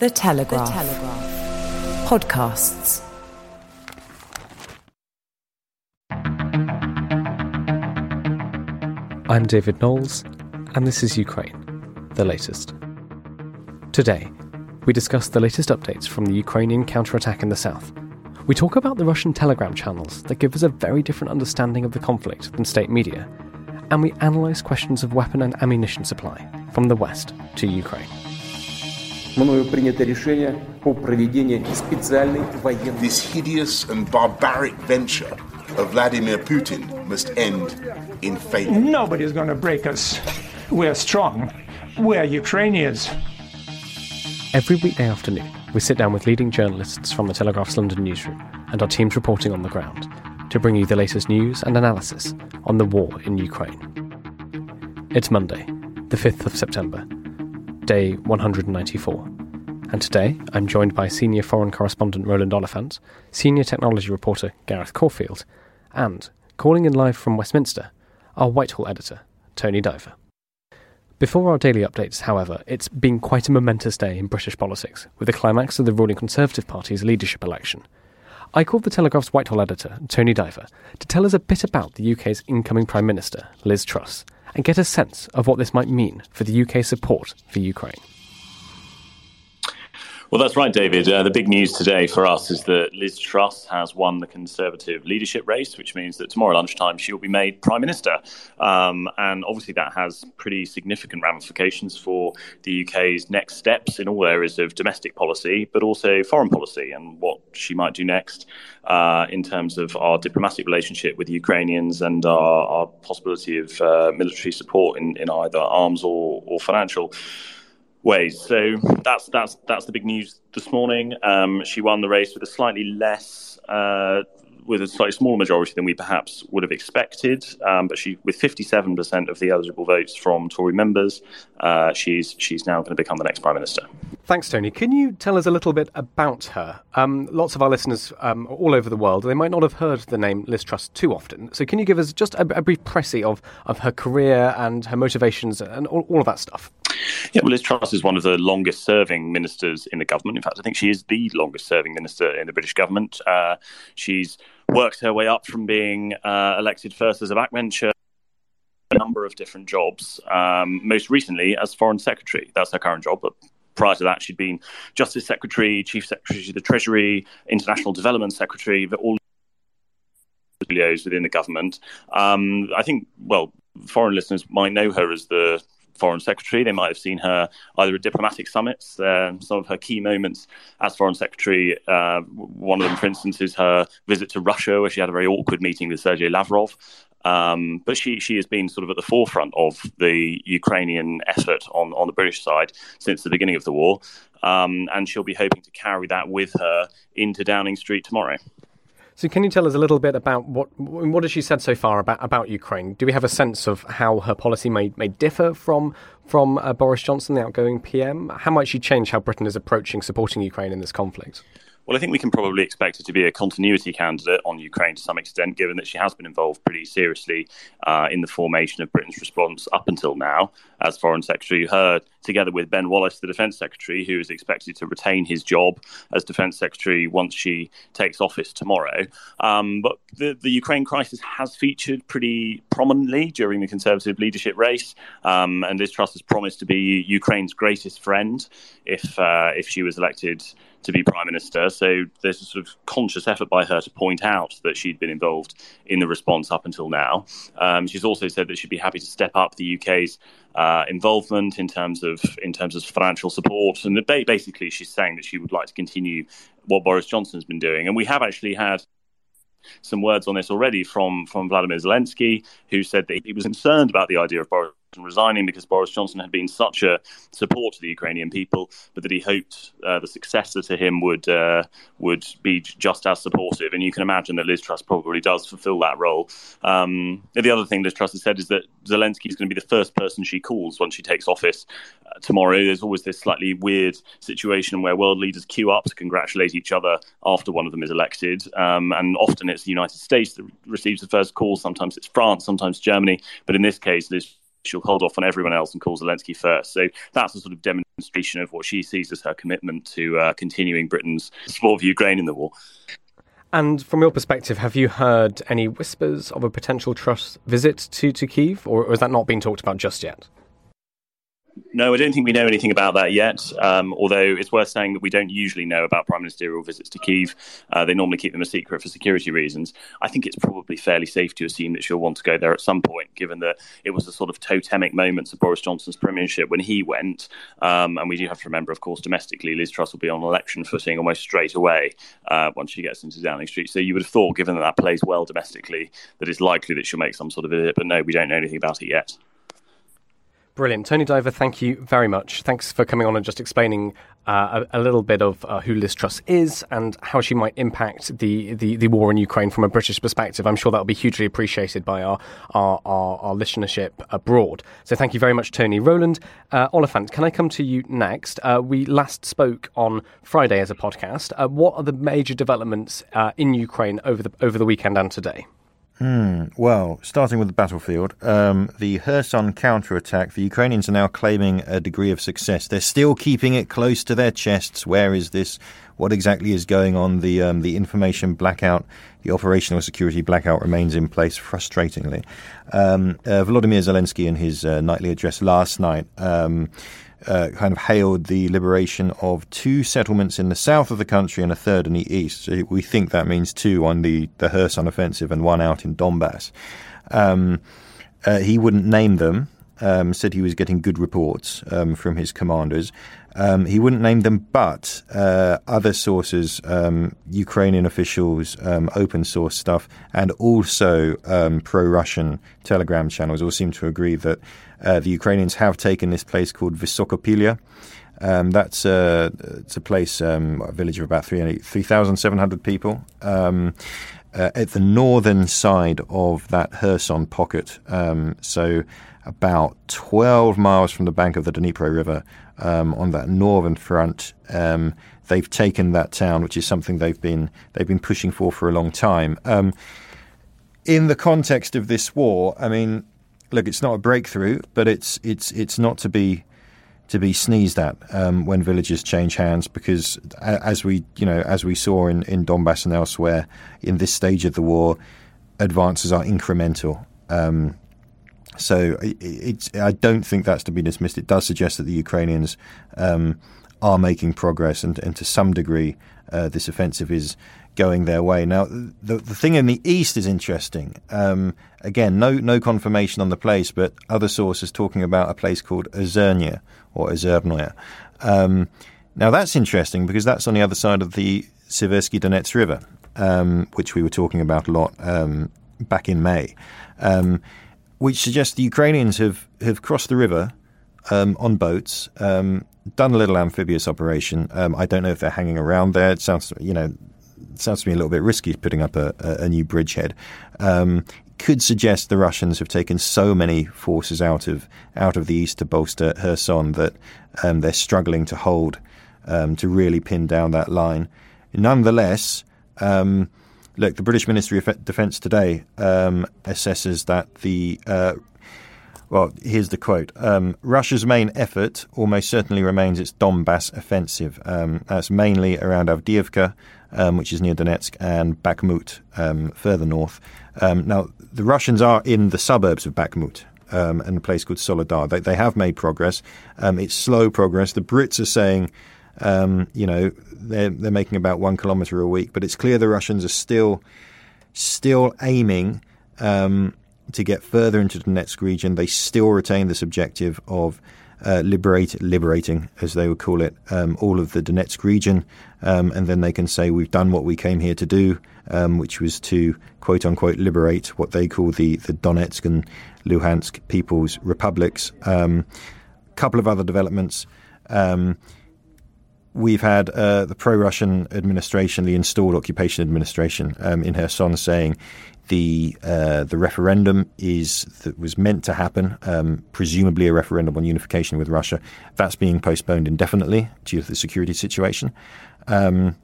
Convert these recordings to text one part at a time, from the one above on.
The Telegraph. The Telegraph. Podcasts. I'm David Knowles, and this is Ukraine, the latest. Today, we discuss the latest updates from the Ukrainian counterattack in the south. We talk about the Russian telegram channels that give us a very different understanding of the conflict than state media, and we analyse questions of weapon and ammunition supply from the west to Ukraine. This hideous and barbaric venture of Vladimir Putin must end in failure. Nobody's going to break us. We're strong. We're Ukrainians. Every weekday afternoon, we sit down with leading journalists from the Telegraph's London newsroom and our teams reporting on the ground to bring you the latest news and analysis on the war in Ukraine. It's Monday, the 5th of September, day 194. And today, I'm joined by senior foreign correspondent Roland Oliphant, senior technology reporter Gareth Corfield, and, calling in live from Westminster, our Whitehall editor, Tony Diver. Before our daily updates, however, it's been quite a momentous day in British politics, with the climax of the ruling Conservative Party's leadership election. I called the Telegraph's Whitehall editor, Tony Diver, to tell us a bit about the UK's incoming Prime Minister, Liz Truss, and get a sense of what this might mean for the UK's support for Ukraine. Well, that's right, David. Uh, the big news today for us is that Liz Truss has won the Conservative leadership race, which means that tomorrow lunchtime she will be made Prime Minister. Um, and obviously, that has pretty significant ramifications for the UK's next steps in all areas of domestic policy, but also foreign policy and what she might do next uh, in terms of our diplomatic relationship with the Ukrainians and our, our possibility of uh, military support in, in either arms or, or financial ways. So that's that's that's the big news this morning. Um, she won the race with a slightly less. Uh, with a slightly smaller majority than we perhaps would have expected, um, but she, with 57% of the eligible votes from Tory members, uh, she's she's now going to become the next prime minister. Thanks, Tony. Can you tell us a little bit about her? Um, lots of our listeners um, all over the world, they might not have heard the name Liz Truss too often. So can you give us just a, a brief précis of, of her career and her motivations and all, all of that stuff? Yeah, well, Liz Truss is one of the longest serving ministers in the government. In fact, I think she is the longest serving minister in the British government. Uh, she's worked her way up from being uh, elected first as a backbencher a number of different jobs. Um, most recently as foreign secretary. That's her current job, but prior to that, she'd been justice secretary, chief secretary of the treasury, international development secretary, all within the government. Um, I think, well, foreign listeners might know her as the foreign secretary. They might have seen her either at diplomatic summits. Uh, some of her key moments as foreign secretary, uh, one of them, for instance, is her visit to Russia, where she had a very awkward meeting with Sergei Lavrov. Um, but she she has been sort of at the forefront of the Ukrainian effort on on the British side since the beginning of the war, um, and she'll be hoping to carry that with her into Downing Street tomorrow. So, can you tell us a little bit about what what has she said so far about, about Ukraine? Do we have a sense of how her policy may, may differ from from uh, Boris Johnson, the outgoing PM? How might she change how Britain is approaching supporting Ukraine in this conflict? Well, I think we can probably expect her to be a continuity candidate on Ukraine to some extent, given that she has been involved pretty seriously uh, in the formation of Britain's response up until now as Foreign Secretary. Her, together with Ben Wallace, the Defence Secretary, who is expected to retain his job as Defence Secretary once she takes office tomorrow. Um, but the, the, Ukraine crisis has featured pretty prominently during the Conservative leadership race, um, and Liz Truss has promised to be Ukraine's greatest friend if uh, if she was elected to be prime minister. So there's a sort of conscious effort by her to point out that she'd been involved in the response up until now. Um, she's also said that she'd be happy to step up the UK's uh, involvement in terms of in terms of financial support, and basically she's saying that she would like to continue what Boris Johnson has been doing. And we have actually had some words on this already from from Vladimir Zelensky, who said that he was concerned about the idea of Boris resigning because Boris Johnson had been such a support to the Ukrainian people, but that he hoped uh, the successor to him would uh, would be just as supportive. And you can imagine that Liz Truss probably does fulfil that role. Um, the other thing Liz Truss has said is that Zelensky is going to be the first person she calls once she takes office uh, tomorrow. There's always this slightly weird situation where world leaders queue up to congratulate each other after one of them is elected, um, and often it's the United States that receives the first call. Sometimes it's France, sometimes Germany, but in this case, Liz she'll hold off on everyone else and call Zelensky first. So that's a sort of demonstration of what she sees as her commitment to uh, continuing Britain's support of Ukraine in the war. And from your perspective, have you heard any whispers of a potential Truss visit to, to Kiev, or, or has that not been talked about just yet? No, I don't think we know anything about that yet. Um, although it's worth saying that we don't usually know about prime ministerial visits to Kiev. Uh, they normally keep them a secret for security reasons. I think it's probably fairly safe to assume that she'll want to go there at some point, given that it was a sort of totemic moment of Boris Johnson's premiership when he went. Um, and we do have to remember, of course, domestically, Liz Truss will be on election footing almost straight away uh, once she gets into Downing Street. So you would have thought, given that that plays well domestically, that it's likely that she'll make some sort of visit. But no, we don't know anything about it yet. Brilliant. Tony Diver, thank you very much. Thanks for coming on and just explaining uh, a, a, little bit of uh, who Liz Truss is and how she might impact the, the, the, war in Ukraine from a British perspective. I'm sure that will be hugely appreciated by our, our, our, our listenership abroad. So thank you very much, Tony. Roland uh, Oliphant, can I come to you next? Uh, we last spoke on Friday as a podcast. Uh, what are the major developments uh, in Ukraine over the, over the weekend and today? Hmm. Well, starting with the battlefield, um, the Kherson counterattack, the Ukrainians are now claiming a degree of success. They're still keeping it close to their chests. Where is this? What exactly is going on? The um, the information blackout, the operational security blackout remains in place, frustratingly. Um, uh, Volodymyr Zelensky, in his uh, nightly address last night, um, uh, kind of hailed the liberation of two settlements in the south of the country and a third in the east. So we think that means two on the, the Kherson offensive and one out in Donbass. Um, uh, he wouldn't name them, um, said he was getting good reports um, from his commanders. Um, he wouldn't name them, but uh, other sources, um, Ukrainian officials, um, open source stuff, and also um, pro Russian Telegram channels all seem to agree that uh, the Ukrainians have taken this place called Vysokopilya. Um, that's a, it's a place, um, a village of about 3,700 people. Um, uh, at the northern side of that Kherson pocket, so about 12 miles from the bank of the Dnipro River, um, on that northern front, um, they've taken that town, which is something they've been they've been pushing for for a long time. in the context of this war, I mean, look, it's not a breakthrough, but it's it's it's not to be to be sneezed at um, when villages change hands because as we you know as we saw in, in Donbass and elsewhere in this stage of the war advances are incremental um, so I don't think that's to be dismissed it does suggest that the Ukrainians um, are making progress and, and to some degree uh, this offensive is going their way. Now, the, the thing in the east is interesting. Um, again, no no confirmation on the place, but other sources talking about a place called Ozernia or Ozernoye. Um, now, that's interesting because that's on the other side of the Seversky Donets River, um, which we were talking about a lot um, back in May, um, which suggests the Ukrainians have, have crossed the river um, on boats, um, done a little amphibious operation. Um, I don't know if they're hanging around there. It sounds, you know, sounds to me a little bit risky putting up a, a, a new bridgehead. Um, could suggest the Russians have taken so many forces out of out of the east to bolster Kherson that um, they're struggling to hold um, to really pin down that line. Nonetheless, look, the British Ministry of Defence today um, assesses that the uh, well, here's the quote um, Russia's main effort almost certainly remains its Donbass offensive. Um, that's mainly around Avdiivka, um, which is near Donetsk, and Bakhmut, um, further north. Um, now, the Russians are in the suburbs of Bakhmut. Um, and a place called Soledar. They, they have made progress. it's slow progress. The Brits are saying, you know, they're, they're making about one kilometre a week, but it's clear the Russians are still still aiming um, to get further into the Donetsk region. They still retain this objective of uh, liberate, liberating, as they would call it, um, all of the Donetsk region, um, and then they can say we've done what we came here to do, um, which was to quote unquote liberate what they call the the Donetsk and Luhansk People's Republics. A um, couple of other developments. We've had uh, the pro-Russian administration, the installed occupation administration um, in Kherson, saying the uh, the referendum is that was meant to happen, um, presumably a referendum on unification with Russia. That's being postponed indefinitely due to the security situation. Um,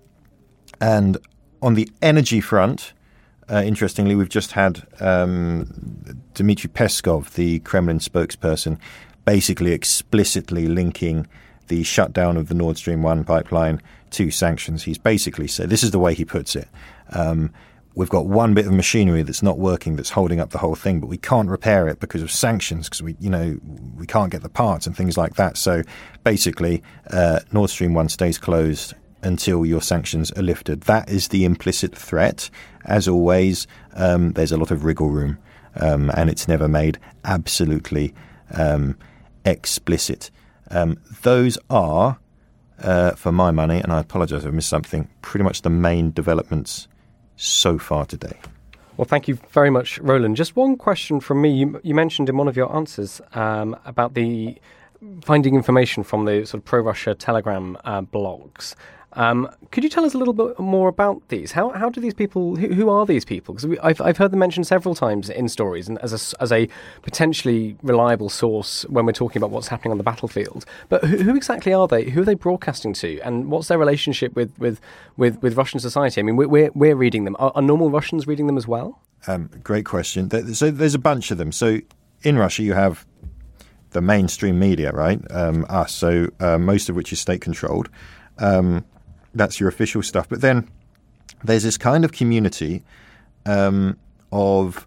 and on the energy front, uh, interestingly, we've just had um, Dmitry Peskov, the Kremlin spokesperson, basically explicitly linking the shutdown of the Nord Stream 1 pipeline to sanctions. He's basically said, this is the way he puts it. Um, we've got one bit of machinery that's not working that's holding up the whole thing, but we can't repair it because of sanctions because we, you know, we can't get the parts and things like that. So basically, uh, Nord Stream 1 stays closed until your sanctions are lifted. That is the implicit threat. As always, um, there's a lot of wriggle room, um, and it's never made absolutely um, explicit. Um, those are, uh, for my money, and I apologise if I missed something, pretty much the main developments so far today. Well, thank you very much, Roland. Just one question from me. You, you mentioned in one of your answers um, about the finding information from the sort of pro-Russia Telegram uh, blogs. Um, could you tell us a little bit more about these? How how do these people? Who, who are these people? Because I've I've heard them mentioned several times in stories and as a as a potentially reliable source when we're talking about what's happening on the battlefield. But who, who exactly are they? Who are they broadcasting to? And what's their relationship with with with, with Russian society? I mean, we're we're, we're reading them. Are, are, normal Russians reading them as well? Um, great question. So there's a bunch of them. So in Russia, you have the mainstream media, right? Um, us. So uh, most of which is state controlled. Um, that's your official stuff. But then there's this kind of community um, of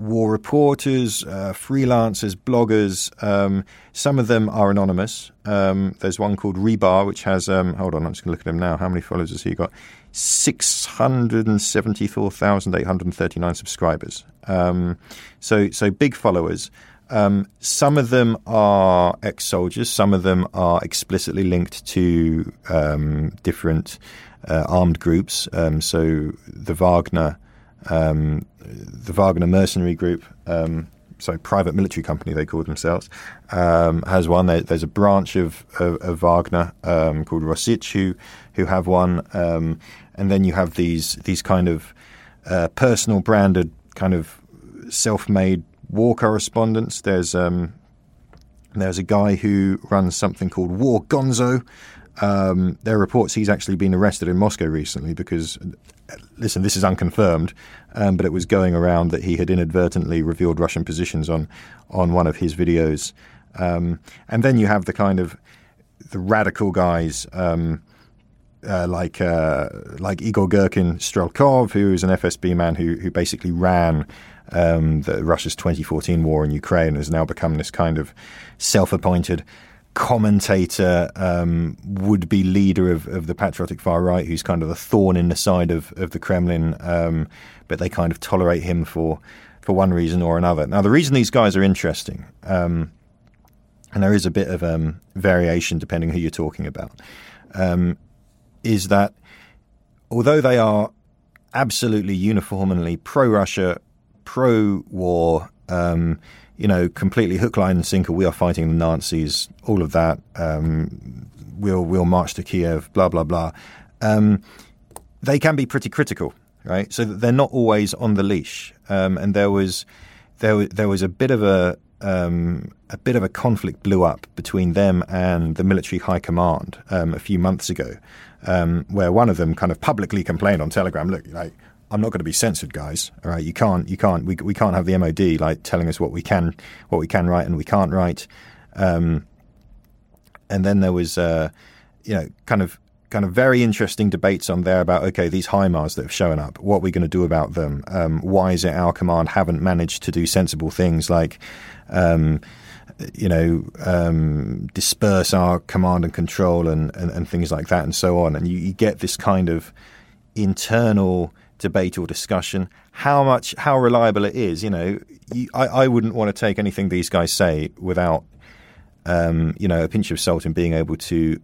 war reporters, uh, freelancers, bloggers. Um, some of them are anonymous. Um, there's one called Rybar, which has, um, hold on, I'm just going to look at him now. How many followers has he got? 674,839 subscribers. Um, so, so big followers. Um, some of them are ex soldiers, some of them are explicitly linked to um, different uh, armed groups. Um, so the Wagner, um, the Wagner mercenary group, um, so private military company they call themselves, um, has one. There, there's a branch of, of, of Wagner called Rusich who who have one, and then you have these these kind of uh, personal branded kind of self-made war correspondents. There's um, there's a guy who runs something called War Gonzo. Um, there are reports he's actually been arrested in Moscow recently because, listen, this is unconfirmed, um, but it was going around that he had inadvertently revealed Russian positions on on one of his videos. Um, and then you have the kind of the radical guys. Um, uh, like uh, like Igor Girkin Strelkov, who is an FSB man who who basically ran um, the, Russia's 2014 war in Ukraine has now become this kind of self-appointed commentator, um, would-be leader of, of, the patriotic far right, who's kind of a thorn in the side of, of the Kremlin, um, but they kind of tolerate him for for one reason or another. Now, the reason these guys are interesting, um, and there is a bit of um, variation depending who you're talking about, um, is that although they are absolutely uniformly pro-Russia, pro-war, um, you know, completely hook, line, and sinker. We are fighting the Nazis. All of that. Um, we'll we'll march to Kiev. Blah blah blah. Um, they can be pretty critical, right? So they're not always on the leash. Um, and there was there there was a bit of a um, a bit of a conflict blew up between them and the military high command um, a few months ago, um, where one of them kind of publicly complained on Telegram, "Look, like I'm not going to be censored, guys. All right, you can't, you can't, we, we can't have the MOD like telling us what we can, what we can write and we can't write. Um, and then there was, uh, you know, kind of, kind of very interesting debates on there about okay, these HIMARS that have shown up, what are we going to do about them? Um, why is it our command haven't managed to do sensible things like, um, you know, um, disperse our command and control and, and, and, things like that and so on. And you, you get this kind of internal debate or discussion. How much, how reliable it is, you know, you, I, I wouldn't want to take anything these guys say without um, you know, a pinch of salt and being able to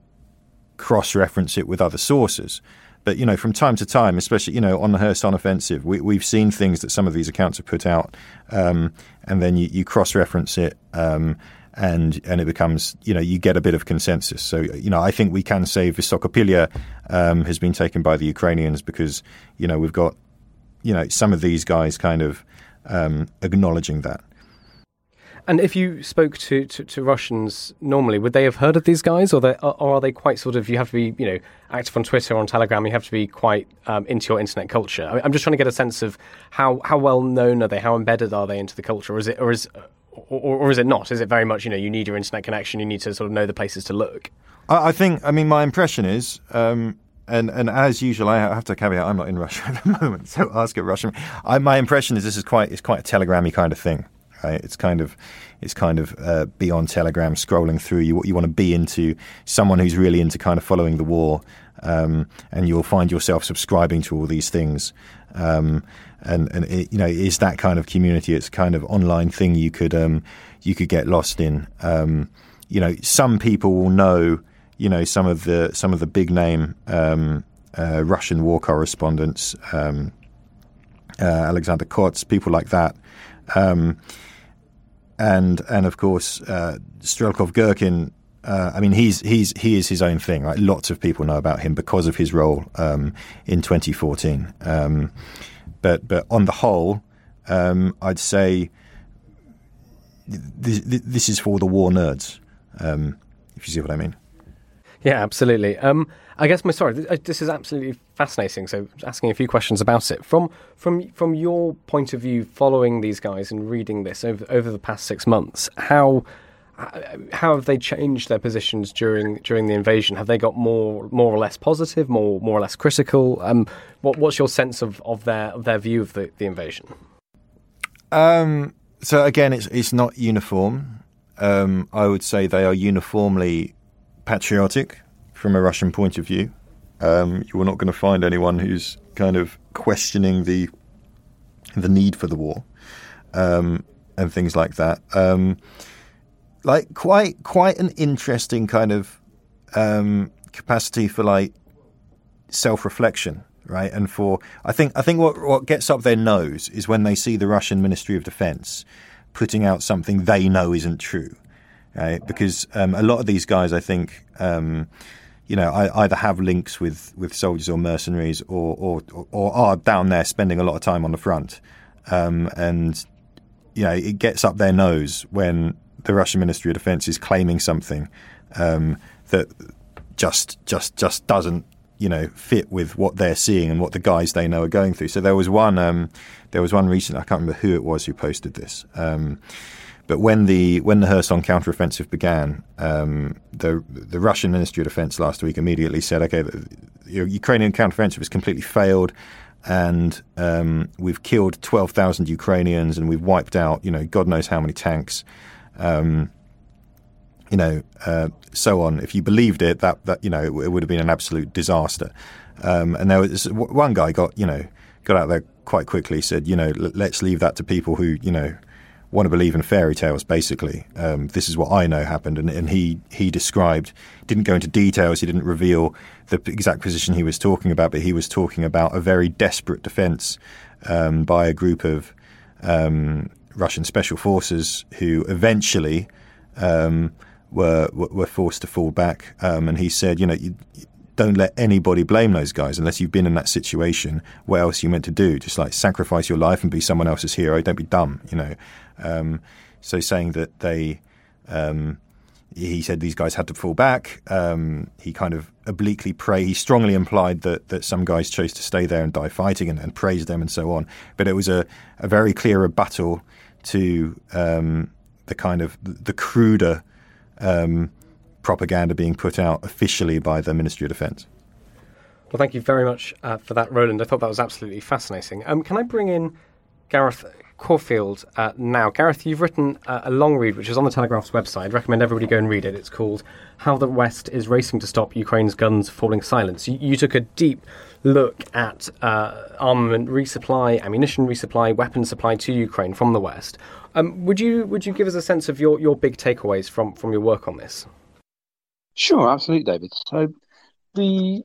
cross-reference it with other sources. But you know, from time to time, especially you know on the Kherson offensive, we, have seen things that some of these accounts have put out, um, and then you, you cross-reference it, um, and and it becomes you know you get a bit of consensus. So you know, I think we can say Vysokopilya um, has been taken by the Ukrainians because you know we've got you know some of these guys kind of um, acknowledging that. And if you spoke to, to, to, Russians normally, would they have heard of these guys, or, they, or are they quite sort of? You have to be, you know, active on Twitter, on Telegram. You have to be quite um, into your internet culture. I am just trying to get a sense of how, how well known are they, how embedded are they into the culture, or is it, or is, or, or is it not? Is it very much, you know, you need your internet connection, you need to sort of know the places to look? I, I think. I mean, my impression is. Um, and and as usual, I have to caveat I'm not in Russia at the moment, so ask a Russian. I, my impression is this is quite it's quite a telegrammy kind of thing. Right? It's kind of it's kind of uh, beyond Telegram, scrolling through. You you want to be into someone who's really into kind of following the war, um, and you'll find yourself subscribing to all these things. Um, and and it, you know, it's that kind of community. It's kind of online thing you could um, you could get lost in. Um, you know, some people will know. You know, some of the some of the big name um, uh, Russian war correspondents. Um, uh, Alexander Kots, people like that. Um, and and of course uh, Strelkov Girkin. Uh, I mean, he's he's he is his own thing. Right, lots of people know about him because of his role um, in 2014. Um, but but on the whole, um, I'd say this, this, is for the war nerds. Um, if you see what I mean. Yeah, absolutely. Um, I guess my sorry. Uh, this is absolutely fascinating. So, asking a few questions about it from from from your point of view, following these guys and reading this over over the past six months, how how have they changed their positions during during the invasion? Have they got more more or less positive, more more or less critical? Um, what, what's your sense of, of their of their view of the, the invasion? Um, so again, it's it's not uniform. Um, I would say they are uniformly patriotic from a Russian point of view. Um, you are not going to find anyone who's kind of questioning the the need for the war um, and things like that. Like quite quite an interesting kind of um, capacity for like self reflection, right? And for I think I think what what gets up their nose is when they see the Russian Ministry of Defense putting out something they know isn't true, right? Because um, a lot of these guys, I think um, you know, I, either have links with, with soldiers or mercenaries, or, or or are down there spending a lot of time on the front, um, and you know, it gets up their nose when the Russian Ministry of Defense is claiming something um, that just just just doesn't you know fit with what they're seeing and what the guys they know are going through. So there was one um, there was one recent I can't remember who it was who posted this. Um, but when the when the Kherson counteroffensive began, um, the the Russian Ministry of Defense last week immediately said, "Okay, the, Ukrainian counteroffensive has completely failed, and um, we've killed twelve thousand Ukrainians, and we've wiped out, you know, God knows how many tanks." Um, you know, uh, so on. If you believed it, that that you know, it, it would have been an absolute disaster. Um, and there was one guy got you know got out there quite quickly. Said, you know, let's leave that to people who you know want to believe in fairy tales. Basically, um, this is what I know happened, and, and, he he described didn't go into details. He didn't reveal the exact position he was talking about, but he was talking about a very desperate defence um, by a group of um, Russian special forces who eventually um, were were forced to fall back. Um, and he said, you know. You, don't let anybody blame those guys unless you've been in that situation. What else are you meant to do? Just like sacrifice your life and be someone else's hero. Don't be dumb, you know. Um, so saying that they, um, he said these guys had to fall back. Um, he kind of obliquely praised, he strongly implied that, that some guys chose to stay there and die fighting and, and praised them and so on. But it was a, a very clear rebuttal to um, the kind of the cruder um, propaganda being put out officially by the Ministry of Defence. Well, thank you very much uh, for that, Roland. I thought that was absolutely fascinating. Um, can I bring in Gareth Corfield uh, now. Gareth, you've written uh, a long read which is on the Telegraph's website. I'd recommend everybody go and read it. It's called How the West is Racing to Stop Ukraine's Guns Falling Silence. You, you took a deep look at uh, armament resupply, ammunition resupply, weapons supply to Ukraine from the West. Um, would you would you give us a sense of your, your big takeaways from, from your work on this? Sure, absolutely, David. So the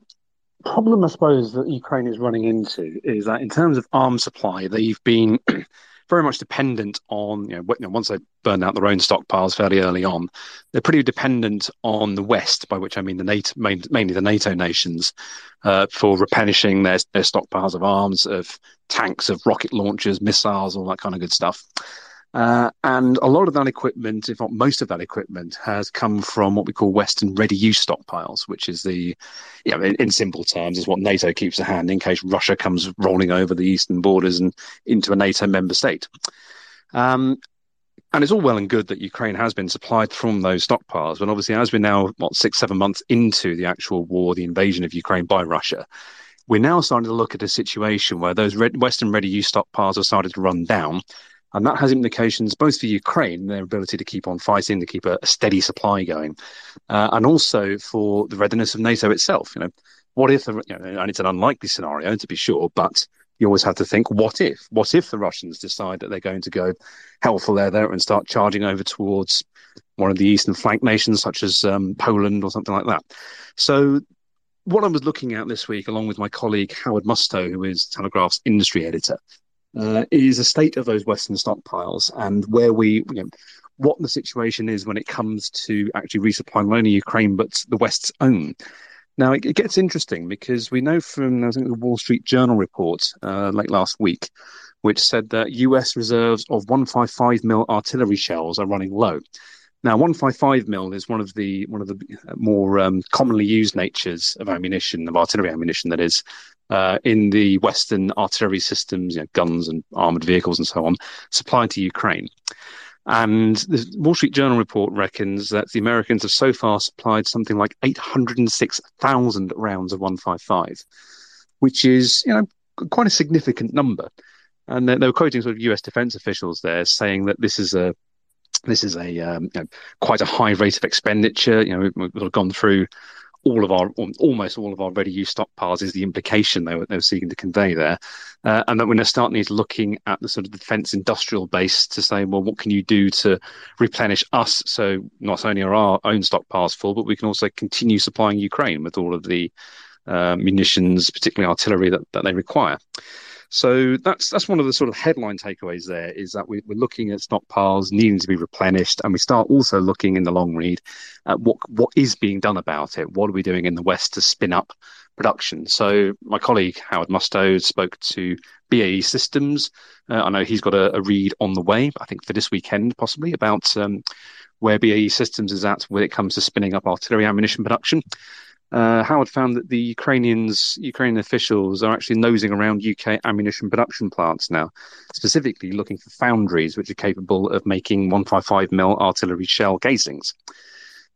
problem, I suppose, that Ukraine is running into is that in terms of arms supply, they've been very much dependent on, you know, once they burned out their own stockpiles fairly early on, they're pretty dependent on the West, by which I mean the NATO, mainly the NATO nations, uh, for replenishing their, their stockpiles of arms, of tanks, of rocket launchers, missiles, all that kind of good stuff. Uh, and a lot of that equipment, if not most of that equipment, has come from what we call Western ready use stockpiles, which is the, you know, in, in, simple terms, is what NATO keeps at hand in case Russia comes rolling over the eastern borders and into a NATO member state. Um, and it's all well and good that Ukraine has been supplied from those stockpiles, but obviously, as we're now what six, seven months into the actual war, the invasion of Ukraine by Russia, we're now starting to look at a situation where those Western ready use stockpiles have started to run down and that has implications both for Ukraine, their ability to keep on fighting, to keep a, a steady supply going, uh, and also for the readiness of NATO itself. You know, what if the, you know, and it's an unlikely scenario to be sure, but you always have to think, what if? What if the Russians decide that they're going to go hell for leather and start charging over towards one of the eastern flank nations, such as um, Poland or something like that? So what I was looking at this week, along with my colleague Howard Mustoe, who is Telegraph's industry editor, uh, is a state of those Western stockpiles and where we, you know, what the situation is when it comes to actually resupplying not only Ukraine but the West's own. Now it, it gets interesting because we know from I think the Wall Street Journal report uh, late last week, which said that U.S. reserves of 155 mil artillery shells are running low. Now, 155 mil is one of the one of the more um, commonly used natures of ammunition, of artillery ammunition, that is, uh, in the Western artillery systems, you know, guns and armored vehicles and so on, supplied to Ukraine. And the Wall Street Journal report reckons that the Americans have so far supplied something like 806,000 rounds of 155, which is, you know, quite a significant number. And they, they were quoting sort of US defense officials there saying that this is a this is a um, you know, quite a high rate of expenditure. You know, we've, we've gone through all of our almost all of our ready use stockpiles is the implication they were, they were seeking to convey there, uh, and that we're starting to looking at the sort of defence industrial base to say, well, what can you do to replenish us? So not only are our own stockpiles full, but we can also continue supplying Ukraine with all of the uh, munitions, particularly artillery that, that they require. So that's that's one of the sort of headline takeaways there is that we, are looking at stockpiles needing to be replenished, and we start also looking in the long read at what what is being done about it. What are we doing in the West to spin up production? So my colleague Howard Mustoe spoke to BAE Systems. Uh, I know he's got a, a, read on the way. I think for this weekend possibly about um, where BAE Systems is at when it comes to spinning up artillery ammunition production uh, Howard found that the Ukrainians, Ukrainian officials, are actually nosing around UK ammunition production plants now, specifically looking for foundries which are capable of making 155mm artillery shell casings.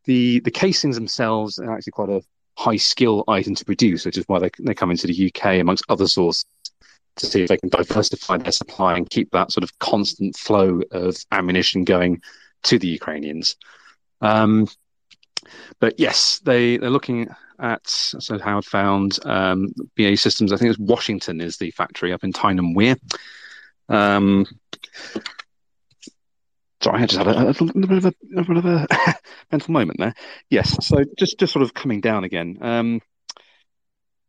The the casings themselves are actually quite a high skill item to produce, which is why they they come into the UK amongst other sources to see if they can diversify their supply and keep that sort of constant flow of ammunition going to the Ukrainians. Um, but yes, they they're looking at so Howard found um, BAE Systems. I think it's Washington is the factory up in Tyne Wear. Um, sorry, I just had a, a, little bit of a, a, bit of a mental moment there. Yes, so just just sort of coming down again. Um,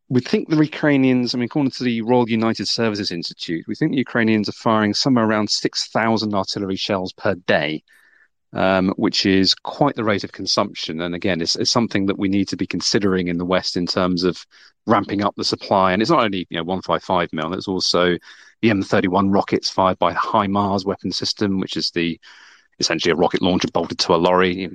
we think the Ukrainians, I mean, according to the Royal United Services Institute, we think the Ukrainians are firing somewhere around 6,000 artillery shells per day um, which is quite the rate of consumption. And again, it's, it's, something that we need to be considering in the West in terms of ramping up the supply. And it's not only you know 155 mil; it's also the M31 rockets fired by the HIMARS weapon system, which is the essentially a rocket launcher bolted to a lorry.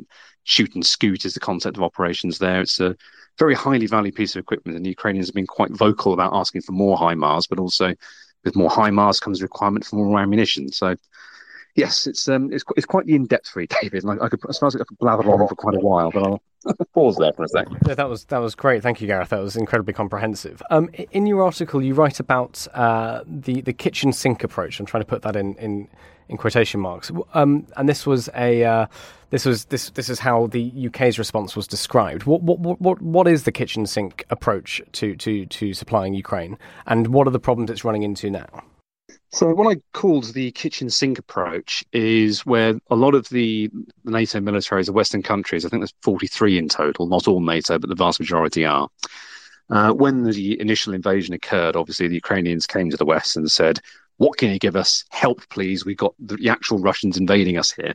Shoot and scoot is the concept of operations there. It's a very highly valued piece of equipment, and the Ukrainians have been quite vocal about asking for more HIMARS, but also with more HIMARS comes requirement for more ammunition. So yes, it's um, it's it's quite the in-depth read, David. Like I could, I suppose I could blather on for quite a while, but I'll Pause there for a second. Yeah, that was that was great. Thank you, Gareth. That was incredibly comprehensive. Um, in your article, you write about uh, the the kitchen sink approach. I'm trying to put that in in, in quotation marks. Um, and this was a uh, this was this this is how the UK's response was described. What what what what is the kitchen sink approach to to to supplying Ukraine, and what are the problems it's running into now? So, what I called the kitchen sink approach is where a lot of the, NATO militaries of Western countries, I think there's 43 in total, not all NATO, but the vast majority are. Uh, when the initial invasion occurred, obviously the Ukrainians came to the West and said, What can you give us? Help, please. We've got the, the actual Russians invading us here.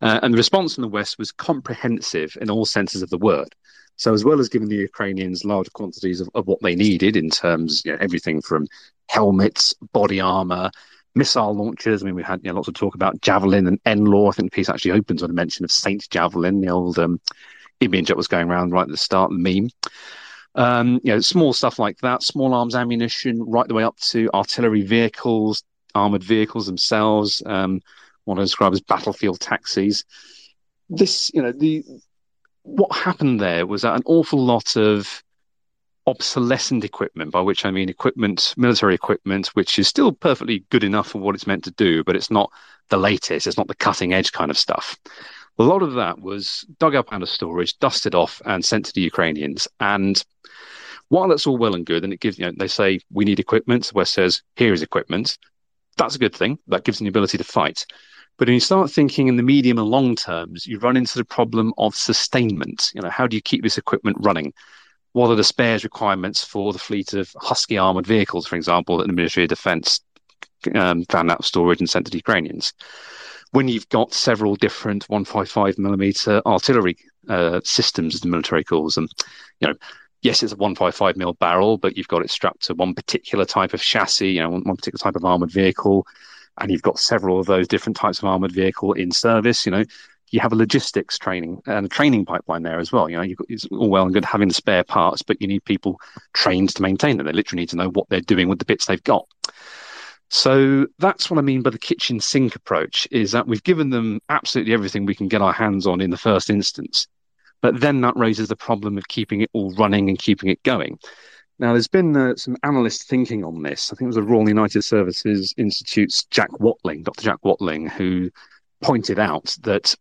Uh, and the response from the West was comprehensive in all senses of the word. So, as well as giving the Ukrainians large quantities of, of what they needed in terms, you know, everything from helmets, body armor, missile launchers. I mean, we had you know, lots of talk about Javelin and NLAW. I think the piece actually opens with a mention of Saint Javelin, the old um, image that was going around right at the start, the meme. Um, you know, small stuff like that, small arms ammunition, right the way up to artillery vehicles, armored vehicles themselves. Um, what I describe as battlefield taxis. This, you know, the what happened there was that an awful lot of obsolescent equipment, by which I mean equipment, military equipment, which is still perfectly good enough for what it's meant to do, but it's not the latest, it's not the cutting edge kind of stuff. A lot of that was dug up out of storage, dusted off, and sent to the Ukrainians. And while that's all well and good, and it gives, you know, they say we need equipment, West says here is equipment. That's a good thing. That gives them the ability to fight. But when you start thinking in the medium and long terms, you run into the problem of sustainment. You know, how do you keep this equipment running? What are the spares requirements for the fleet of Husky armored vehicles, for example, that the Ministry of Defence um, found out storage and sent to the Ukrainians? When you've got several different 155 millimeter artillery uh, systems, as the military calls them, you know, yes, it's a 155 mil barrel, but you've got it strapped to one particular type of chassis, you know, one particular type of armored vehicle, and you've got several of those different types of armored vehicle in service. You know, you have a logistics training and a training pipeline there as well. You know, got, it's all well and good having the spare parts, but you need people trained to maintain them. They literally need to know what they're doing with the bits they've got. So that's what I mean by the kitchen sink approach is that we've given them absolutely everything we can get our hands on in the first instance. But then that raises the problem of keeping it all running and keeping it going. Now, there's been uh, some analyst thinking on this. I think it was the Royal United Services Institute's Jack Watling, Dr. Jack Watling, who pointed out that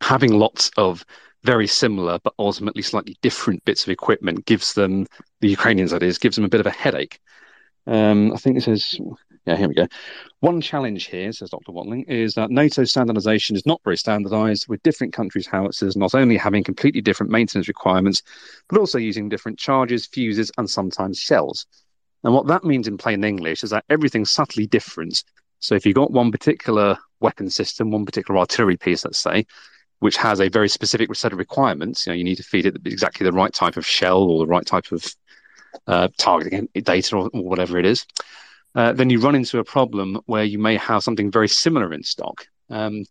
having lots of very similar but ultimately slightly different bits of equipment gives them the Ukrainians that is gives them a bit of a headache. Um, I think it says, yeah, here we go. One challenge here, says Dr. Watling, is that NATO standardization is not very standardized, with different countries' howitzers not only having completely different maintenance requirements, but also using different charges, fuses, and sometimes shells. And what that means in plain English is that everything's subtly different. So if you've got one particular weapon system, one particular artillery piece, let's say, which has a very specific set of requirements. You know, you need to feed it exactly the right type of shell or the right type of uh, targeting data or, or, whatever it is. Uh, then you run into a problem where you may have something very similar in stock. Um,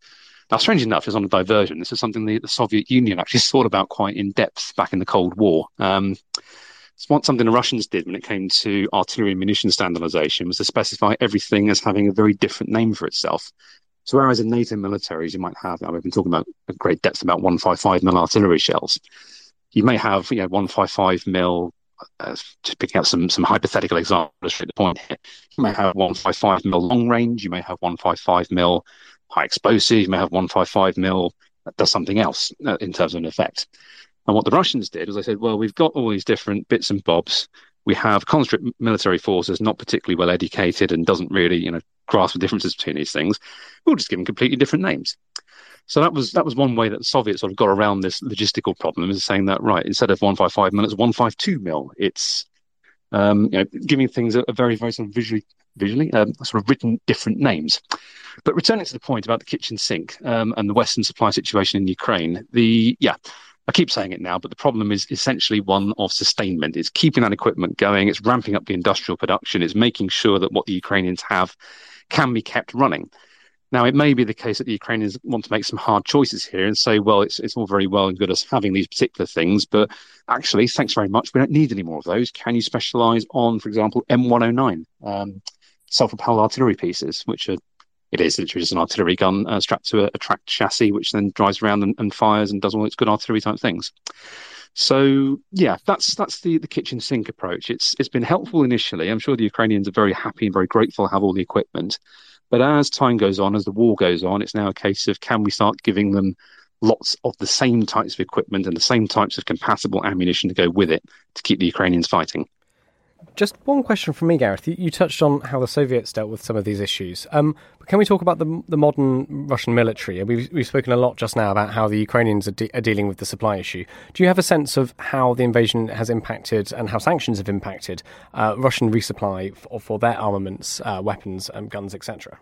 now, strange enough, is on a diversion. This is something the, the, Soviet Union actually thought about quite in depth back in the Cold War. Um, it's what something the Russians did when it came to artillery and munition standardization was to specify everything as having a very different name for itself. So whereas in NATO militaries, you might have, I've been talking about at great depth about 155 mil artillery shells. You may have, you know, 155 mil, uh, just picking up some some hypothetical examples to the point here. You may have 155 mil long range. You may have 155 mil high explosive. You may have 155 mil that does something else uh, in terms of an effect. And what the Russians did was they said, well, we've got all these different bits and bobs we have conscript military forces not particularly well educated and doesn't really, you know, grasp the differences between these things. We'll just give them completely different names. So that was that was one way that the Soviets sort of got around this logistical problem, is saying that right instead of one five five mil, it's one five two mil. It's um, you know giving things a, a, very very sort of visually visually um, sort of written different names. But returning to the point about the kitchen sink um, and the Western supply situation in Ukraine, the yeah I keep saying it now, but the problem is essentially one of sustainment. It's keeping that equipment going, it's ramping up the industrial production, it's making sure that what the Ukrainians have can be kept running. Now, it may be the case that the Ukrainians want to make some hard choices here and say, well, it's, it's all very well and good us having these particular things, but actually, thanks very much. We don't need any more of those. Can you specialize on, for example, M109, um, self propelled artillery pieces, which are it is literally just an artillery gun uh, strapped to a, a, tracked chassis, which then drives around and, and, fires and does all its good artillery type things. So yeah, that's that's the, the kitchen sink approach. It's it's been helpful initially. I'm sure the Ukrainians are very happy and very grateful to have all the equipment. But as time goes on, as the war goes on, it's now a case of can we start giving them lots of the same types of equipment and the same types of compatible ammunition to go with it to keep the Ukrainians fighting. Just one question from me, Gareth. You, touched on how the Soviets dealt with some of these issues. Um, but can we talk about the, the modern Russian military? We've, we've spoken a lot just now about how the Ukrainians are, de- are, dealing with the supply issue. Do you have a sense of how the invasion has impacted and how sanctions have impacted uh, Russian resupply for, for their armaments, uh, weapons, um, guns, etc.?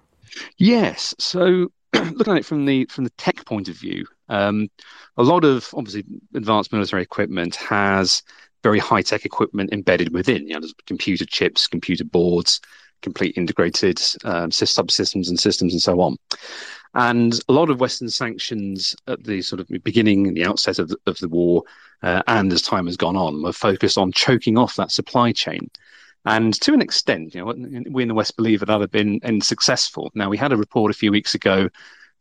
Yes. So, looking at it from the from the tech point of view, um, a lot of obviously advanced military equipment has very high tech equipment embedded within. You know, there's computer chips, computer boards, complete integrated um, subsystems and systems, and so on. And a lot of Western sanctions at the sort of beginning and the outset of the, of the war, uh, and as time has gone on, were focused on choking off that supply chain. And to an extent, you know, we in the West believe that that had been successful. Now, we had a report a few weeks ago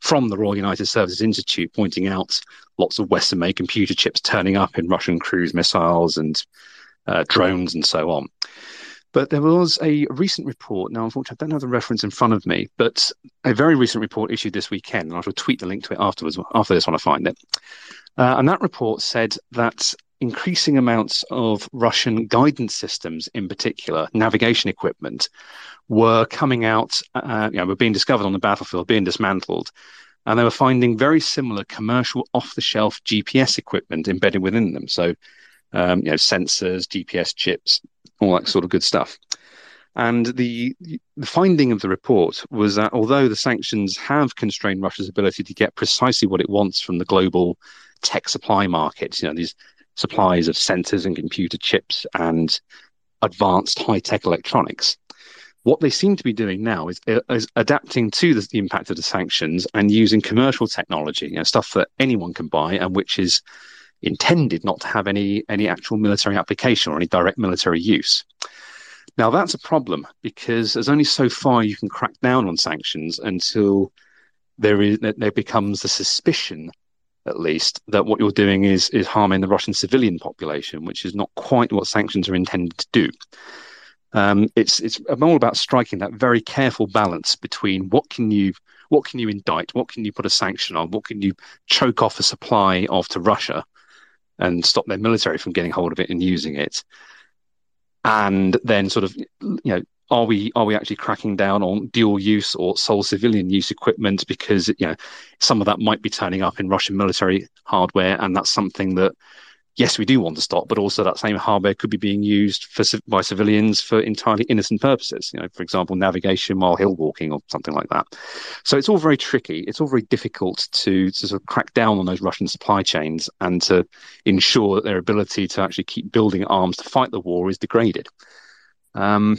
from the Royal United Services Institute pointing out lots of Western made computer chips turning up in Russian cruise missiles and uh, drones and so on. But there was a recent report. Now, unfortunately, I don't have the reference in front of me, but a very recent report issued this weekend, and I shall tweet the link to it afterwards after this when I find it. Uh, and that report said that increasing amounts of Russian guidance systems, in particular navigation equipment, were coming out, uh, you know, were being discovered on the battlefield, being dismantled, and they were finding very similar commercial off-the-shelf GPS equipment embedded within them. So, um, you know, sensors, GPS chips, all that sort of good stuff. And the the finding of the report was that although the sanctions have constrained Russia's ability to get precisely what it wants from the global tech supply markets, you know, these supplies of sensors and computer chips and advanced high tech electronics, what they seem to be doing now is, uh, is adapting to the, the, impact of the sanctions and using commercial technology, you know, stuff that anyone can buy and which is intended not to have any any actual military application or any direct military use. Now that's a problem because there's only so far you can crack down on sanctions until there is there becomes the suspicion at least that what you're doing is is harming the Russian civilian population, which is not quite what sanctions are intended to do. Um, it's it's all about striking that very careful balance between what can you what can you indict, what can you put a sanction on, what can you choke off a supply of to Russia, and stop their military from getting hold of it and using it, and then sort of you know are we are we actually cracking down on dual use or sole civilian use equipment because you know some of that might be turning up in Russian military hardware and that's something that yes, we do want to stop, but also that same hardware could be being used for by civilians for entirely innocent purposes. You know, for example, navigation while hill walking or something like that. So it's all very tricky. It's all very difficult to, to sort of crack down on those Russian supply chains and to ensure that their ability to actually keep building arms to fight the war is degraded. Um,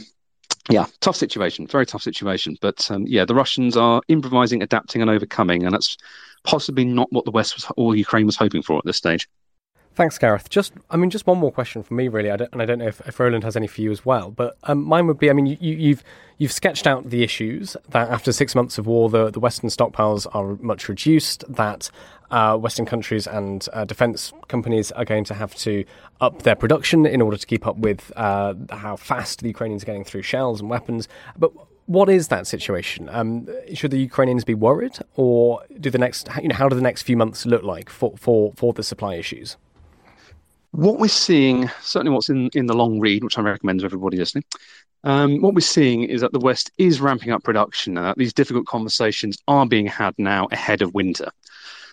yeah, tough situation, very tough situation. But um, yeah, the Russians are improvising, adapting, and overcoming, and that's possibly not what the West was or Ukraine was hoping for at this stage. Thanks, Gareth. Just, I mean, just one more question from me, really. I and I don't know if, if Roland has any for you as well. But um, mine would be, I mean, you, have you've, you've sketched out the issues that after six months of war, the, the Western stockpiles are much reduced. That uh, Western countries and uh, defence companies are going to have to up their production in order to keep up with uh, how fast the Ukrainians are getting through shells and weapons. But what is that situation? Um, should the Ukrainians be worried, or do the next, you know, how do the next few months look like for for, for the supply issues? What we're seeing, certainly what's in, in the long read, which I recommend to everybody listening, um, what we're seeing is that the West is ramping up production and that these difficult conversations are being had now ahead of winter.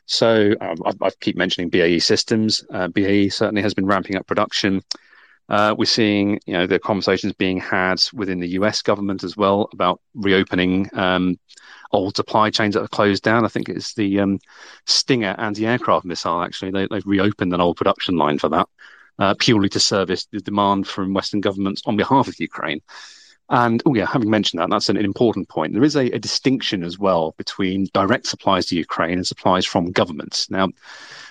So uh, I, I, keep mentioning BAE Systems. Uh, BAE certainly has been ramping up production. Uh, we're seeing, you know, the conversations being had within the U.S. government as well about reopening um, old supply chains that are closed down. I think it's the um, Stinger anti-aircraft missile. Actually, they, have reopened an old production line for that, uh, purely to service the demand from Western governments on behalf of Ukraine. And oh yeah, having mentioned that, that's an, an important point. There is a, a, distinction as well between direct supplies to Ukraine and supplies from governments. Now,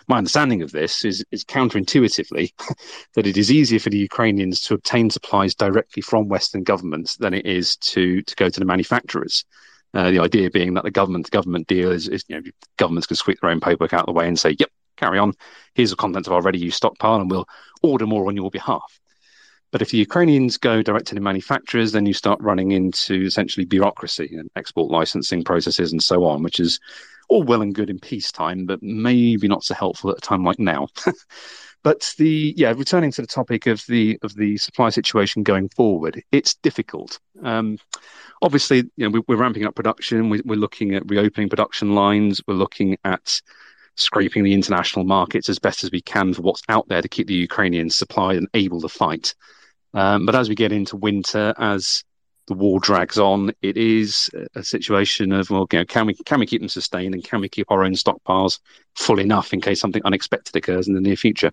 my understanding of this is, is counterintuitively that it is easier for the Ukrainians to obtain supplies directly from Western governments than it is to to go to the manufacturers. Uh, the idea being that the government to government deal is, is, you know, governments can sweep their own paperwork out of the way and say, yep, carry on. Here's the contents of our ready use stockpile, and we'll order more on your behalf. But if the Ukrainians go direct to the manufacturers, then you start running into essentially bureaucracy and export licensing processes and so on, which is all well and good in peacetime, but maybe not so helpful at a time like now. but the yeah, returning to the topic of the of the supply situation going forward, it's difficult. Um, obviously, you know, we, are ramping up production. We, we're looking at reopening production lines. We're looking at scraping the international markets as best as we can for what's out there to keep the Ukrainians supplied and able to fight. Um, but as we get into winter, as the war drags on, it is a situation of well, you know, can we can we keep them sustained and can we keep our own stockpiles full enough in case something unexpected occurs in the near future?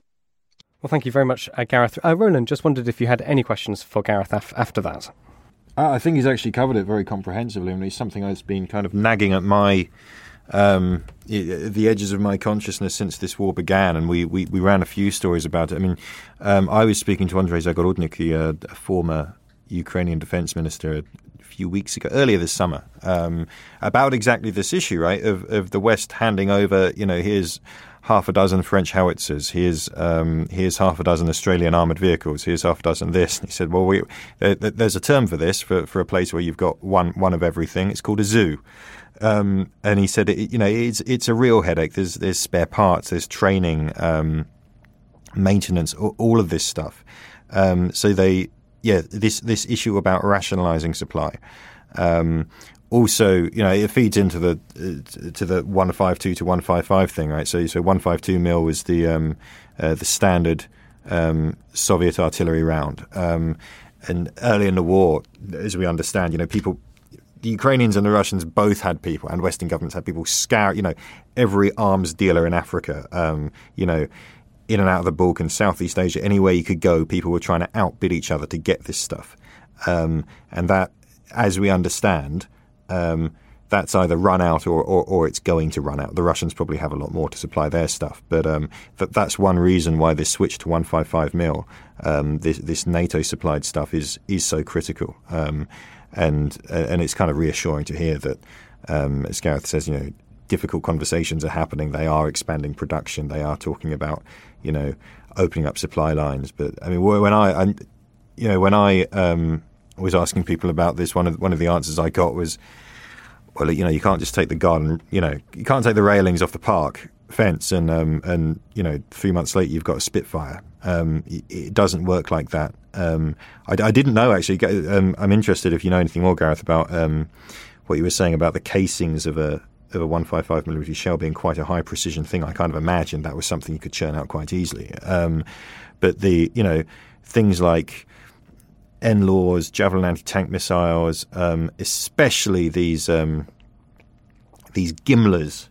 Well, thank you very much, uh, Gareth. Uh, Roland, just wondered if you had any questions for Gareth af- after that. Uh, I think he's actually covered it very comprehensively. I mean, it's something that's been kind of nagging at my um, the edges of my consciousness since this war began, and we, we, we ran a few stories about it. I mean, um, I was speaking to Andrei Zagorodnyuk, the uh, former Ukrainian defense minister, a few weeks ago, earlier this summer, um, about exactly this issue, right? Of, of the West handing over, you know, here's half a dozen French howitzers. Here's um, here's half a dozen Australian armored vehicles. Here's half a dozen this. And he said, well, we, there, there's a term for this for, for a place where you've got one one of everything. It's called a zoo. Um, and he said, it, you know, it's it's a real headache. There's there's spare parts, there's training, um, maintenance, all, of this stuff. Um, so they, yeah, this this issue about rationalising supply. Um, also, you know, it feeds into the uh, to the one five two to one five five thing, right? So so one five two mil was the um, uh, the standard um, Soviet artillery round. and early in the war, as we understand, you know, people the Ukrainians and the Russians both had people, and Western governments had people scour, you know, every arms dealer in Africa, um, you know, in and out of the Balkans, Southeast Asia, anywhere you could go, people were trying to outbid each other to get this stuff. Um, and that, as we understand, um, that's either run out or, or, or, it's going to run out. The Russians probably have a lot more to supply their stuff, but um, that, that's one reason why this switch to 155 mil, um, this, this NATO supplied stuff, is is so critical. Um, and and it's kind of reassuring to hear that, um, as Gareth says, you know, difficult conversations are happening. They are expanding production. They are talking about, you know, opening up supply lines. But I mean, when I, I you know, when I um, was asking people about this, one of one of the answers I got was, well, you know, you can't just take the garden, you know, you can't take the railings off the park fence and um, and you know, three months later you've got a Spitfire. Um, it doesn't work like that. Um, I, I, didn't know actually. Um, I'm interested if you know anything more, Gareth, about um, what you were saying about the casings of a of a 155 millimeter shell being quite a high precision thing. I kind of imagined that was something you could churn out quite easily. Um, but the you know things like NLAWs, Javelin anti-tank missiles, um, especially these these Gimlers,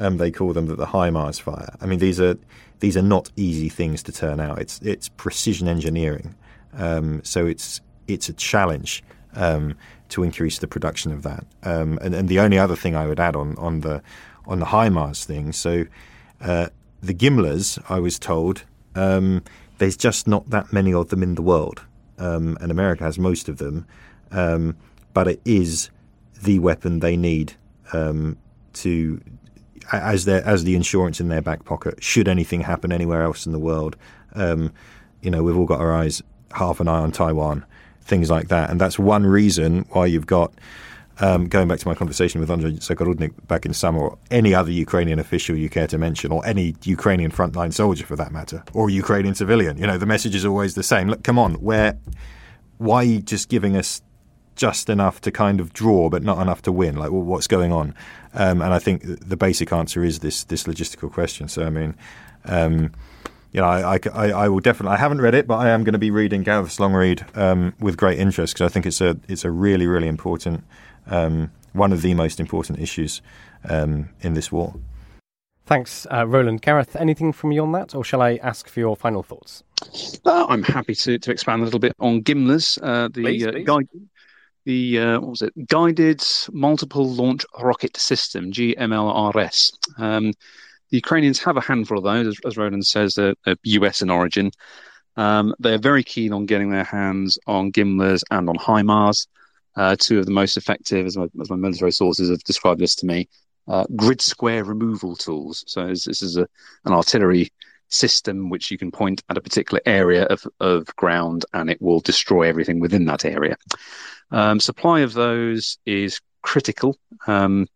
they call them that the HIMARS fire. I mean, these are these are not easy things to turn out. It's it's precision engineering, um, so it's it's a challenge um, to increase the production of that. Um, and, and, the only other thing I would add on on the on the HIMARS thing, so uh, the Gimlers, I was told, um, there's just not that many of them in the world, um, and America has most of them, um, but it is the weapon they need to as their as the insurance in their back pocket. Should anything happen anywhere else in the world, um, you know, we've all got our eyes half an eye on Taiwan, things like that, and that's one reason why you've got. Um, going back to my conversation with Andrei Zagorodnyuk back in summer, or any other Ukrainian official you care to mention, or any Ukrainian frontline soldier for that matter, or Ukrainian civilian, you know, the message is always the same. Look, come on, where, why are you just giving us just enough to kind of draw, but not enough to win? Like, well, what's going on? Um, and I think the basic answer is this this logistical question. So I mean, um, you know, I, I, I, will definitely. I haven't read it, but I am going to be reading Gareth's long read um, with great interest because I think it's a it's a really really important um, one of the most important issues um, in this war. Thanks, uh, Roland. Gareth, anything from you on that, or shall I ask for your final thoughts? Uh, I'm happy to, to expand a little bit on Gimlers, uh, the please, uh, please. guide the uh, what was it? Guided Multiple Launch Rocket System (GMLRS). Um, the Ukrainians have a handful of those, as, as Roland says, they're, US in origin. Um, they're very keen on getting their hands on Gimlers and on HIMARS. uh, two of the most effective, as my, as my military sources have described this to me, uh, grid square removal tools. So this, this is a, an artillery system which you can point at a particular area of, of ground and it will destroy everything within that area. Um, supply of those is critical. Um,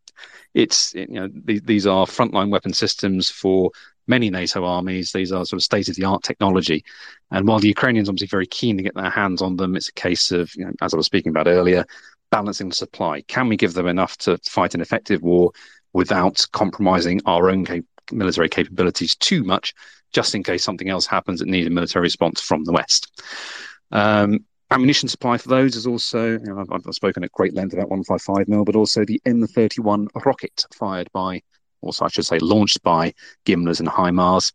it's you know th- these are frontline weapon systems for many NATO armies. These are sort of state of the art technology, and while the Ukrainians are obviously very keen to get their hands on them, it's a case of you know, as I was speaking about earlier, balancing the supply. Can we give them enough to fight an effective war without compromising our own cap- military capabilities too much, just in case something else happens that needs a military response from the West? Um, ammunition supply for those is also, you know, I've, I've, spoken at great length about 155 mil, but also the M31 rocket fired by, or I should say, launched by Gimlers and HIMARS.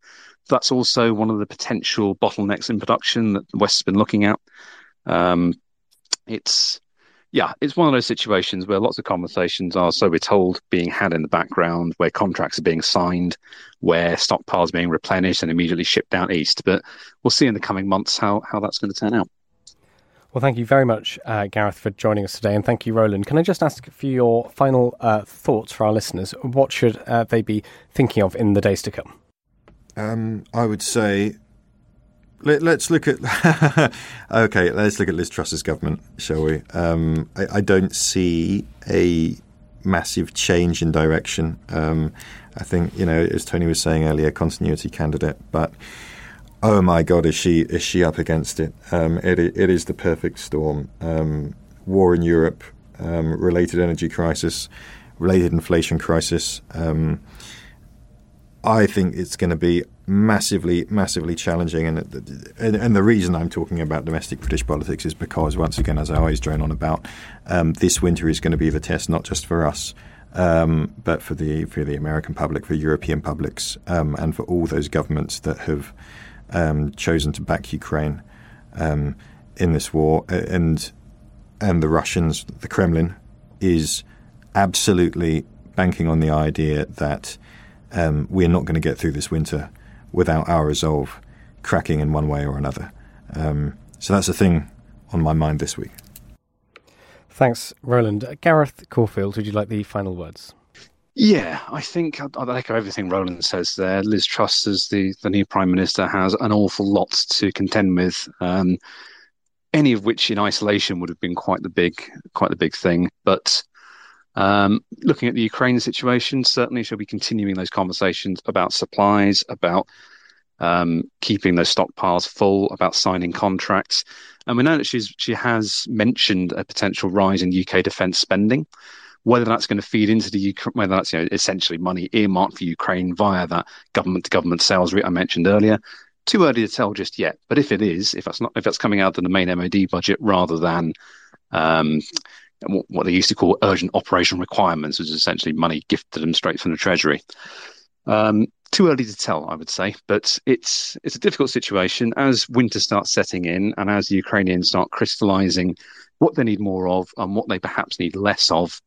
That's also one of the potential bottlenecks in production that the West has been looking at. Um, it's yeah, it's one of those situations where lots of conversations are, so we're told, being had in the background, where contracts are being signed, where stockpiles are being replenished and immediately shipped out east. But we'll see in the coming months how, how that's going to turn out. Well, thank you very much, uh, Gareth, for joining us today, and thank you, Roland. Can I just ask for your final uh, thoughts for our listeners? What should uh, they be thinking of in the days to come? Um, I would say let, us look at okay. Let's look at Liz Truss's government, shall we? Um, I, I, don't see a massive change in direction. Um, I think you know, as Tony was saying earlier, continuity candidate, but oh my god, is she is she up against it? Um, it it is the perfect storm. Um, war in Europe, um, related energy crisis, related inflation crisis. Um, I think it's going to be massively, massively challenging, and, and, and the reason I'm talking about domestic British politics is because once again, as I always drone on about, um, this winter is going to be the test not just for us. Um, but for the for the American public, for European publics, um, and for all those governments that have um, chosen to back Ukraine um, in this war, and and the Russians, the Kremlin, is absolutely banking on the idea that um, we're not going to get through this winter without our resolve cracking in one way or another. Um, so that's the thing on my mind this week. Thanks, Roland. Gareth Corfield, would you like the final words? Yeah, I think I'd, I'd echo everything Roland says there. Liz Truss, as the, the new Prime Minister, has an awful lot to contend with. Um, any of which in isolation would have been quite the big, quite the big thing. But um, looking at the Ukraine situation, certainly she'll be continuing those conversations about supplies, about um, keeping those stockpiles full, about signing contracts. And we know that she's she has mentioned a potential rise in UK defence spending whether that's going to feed into the Ukraine, whether that's you know, essentially money earmarked for Ukraine via that government to government sales route I mentioned earlier. Too early to tell just yet. But if it is, if that's not, if that's coming out of the main MOD budget rather than um, what they used to call urgent operation requirements, which is essentially money gifted them straight from the treasury. Um, too early to tell, I would say, but it's it's a difficult situation as winter starts setting in and as the Ukrainians start crystallizing what they need more of and what they perhaps need less of.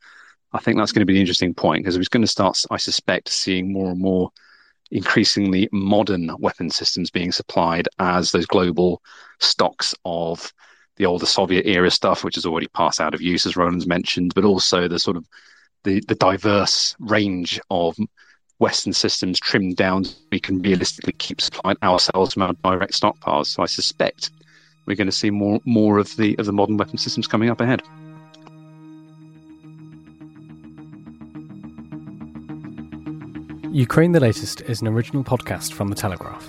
I think that's going to be the interesting point because we're going to start, I suspect, seeing more and more increasingly modern weapon systems being supplied as those global stocks of the older Soviet era stuff, which has already passed out of use, as Roland's mentioned, but also the sort of the, the diverse range of Western systems trimmed down we can realistically keep supplying ourselves from our direct stockpiles. So I suspect we're going to see more more of the of the modern weapon systems coming up ahead. Ukraine the Latest is an original podcast from The Telegraph.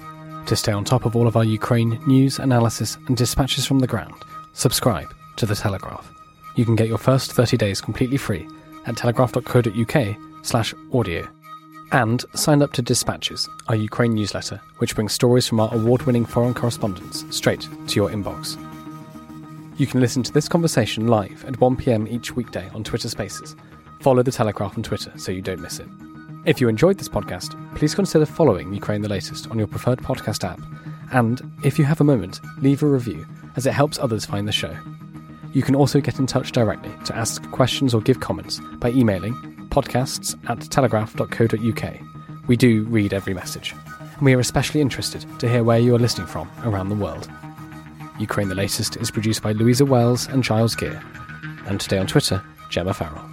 To stay on top of all of our Ukraine news, analysis, and dispatches from the ground, subscribe to The Telegraph. You can get your first 30 days completely free at telegraph.co.uk slash audio. And sign up to Dispatches, our Ukraine newsletter, which brings stories from our award winning foreign correspondents straight to your inbox. You can listen to this conversation live at 1pm each weekday on Twitter Spaces. Follow The Telegraph on Twitter so you don't miss it. If you enjoyed this podcast, please consider following Ukraine the Latest on your preferred podcast app. And if you have a moment, leave a review, as it helps others find the show. You can also get in touch directly to ask questions or give comments by emailing podcasts at telegraph.co.uk. We do read every message, and we are especially interested to hear where you are listening from around the world. Ukraine the Latest is produced by Louisa Wells and Giles Gear. and today on Twitter, Gemma Farrell.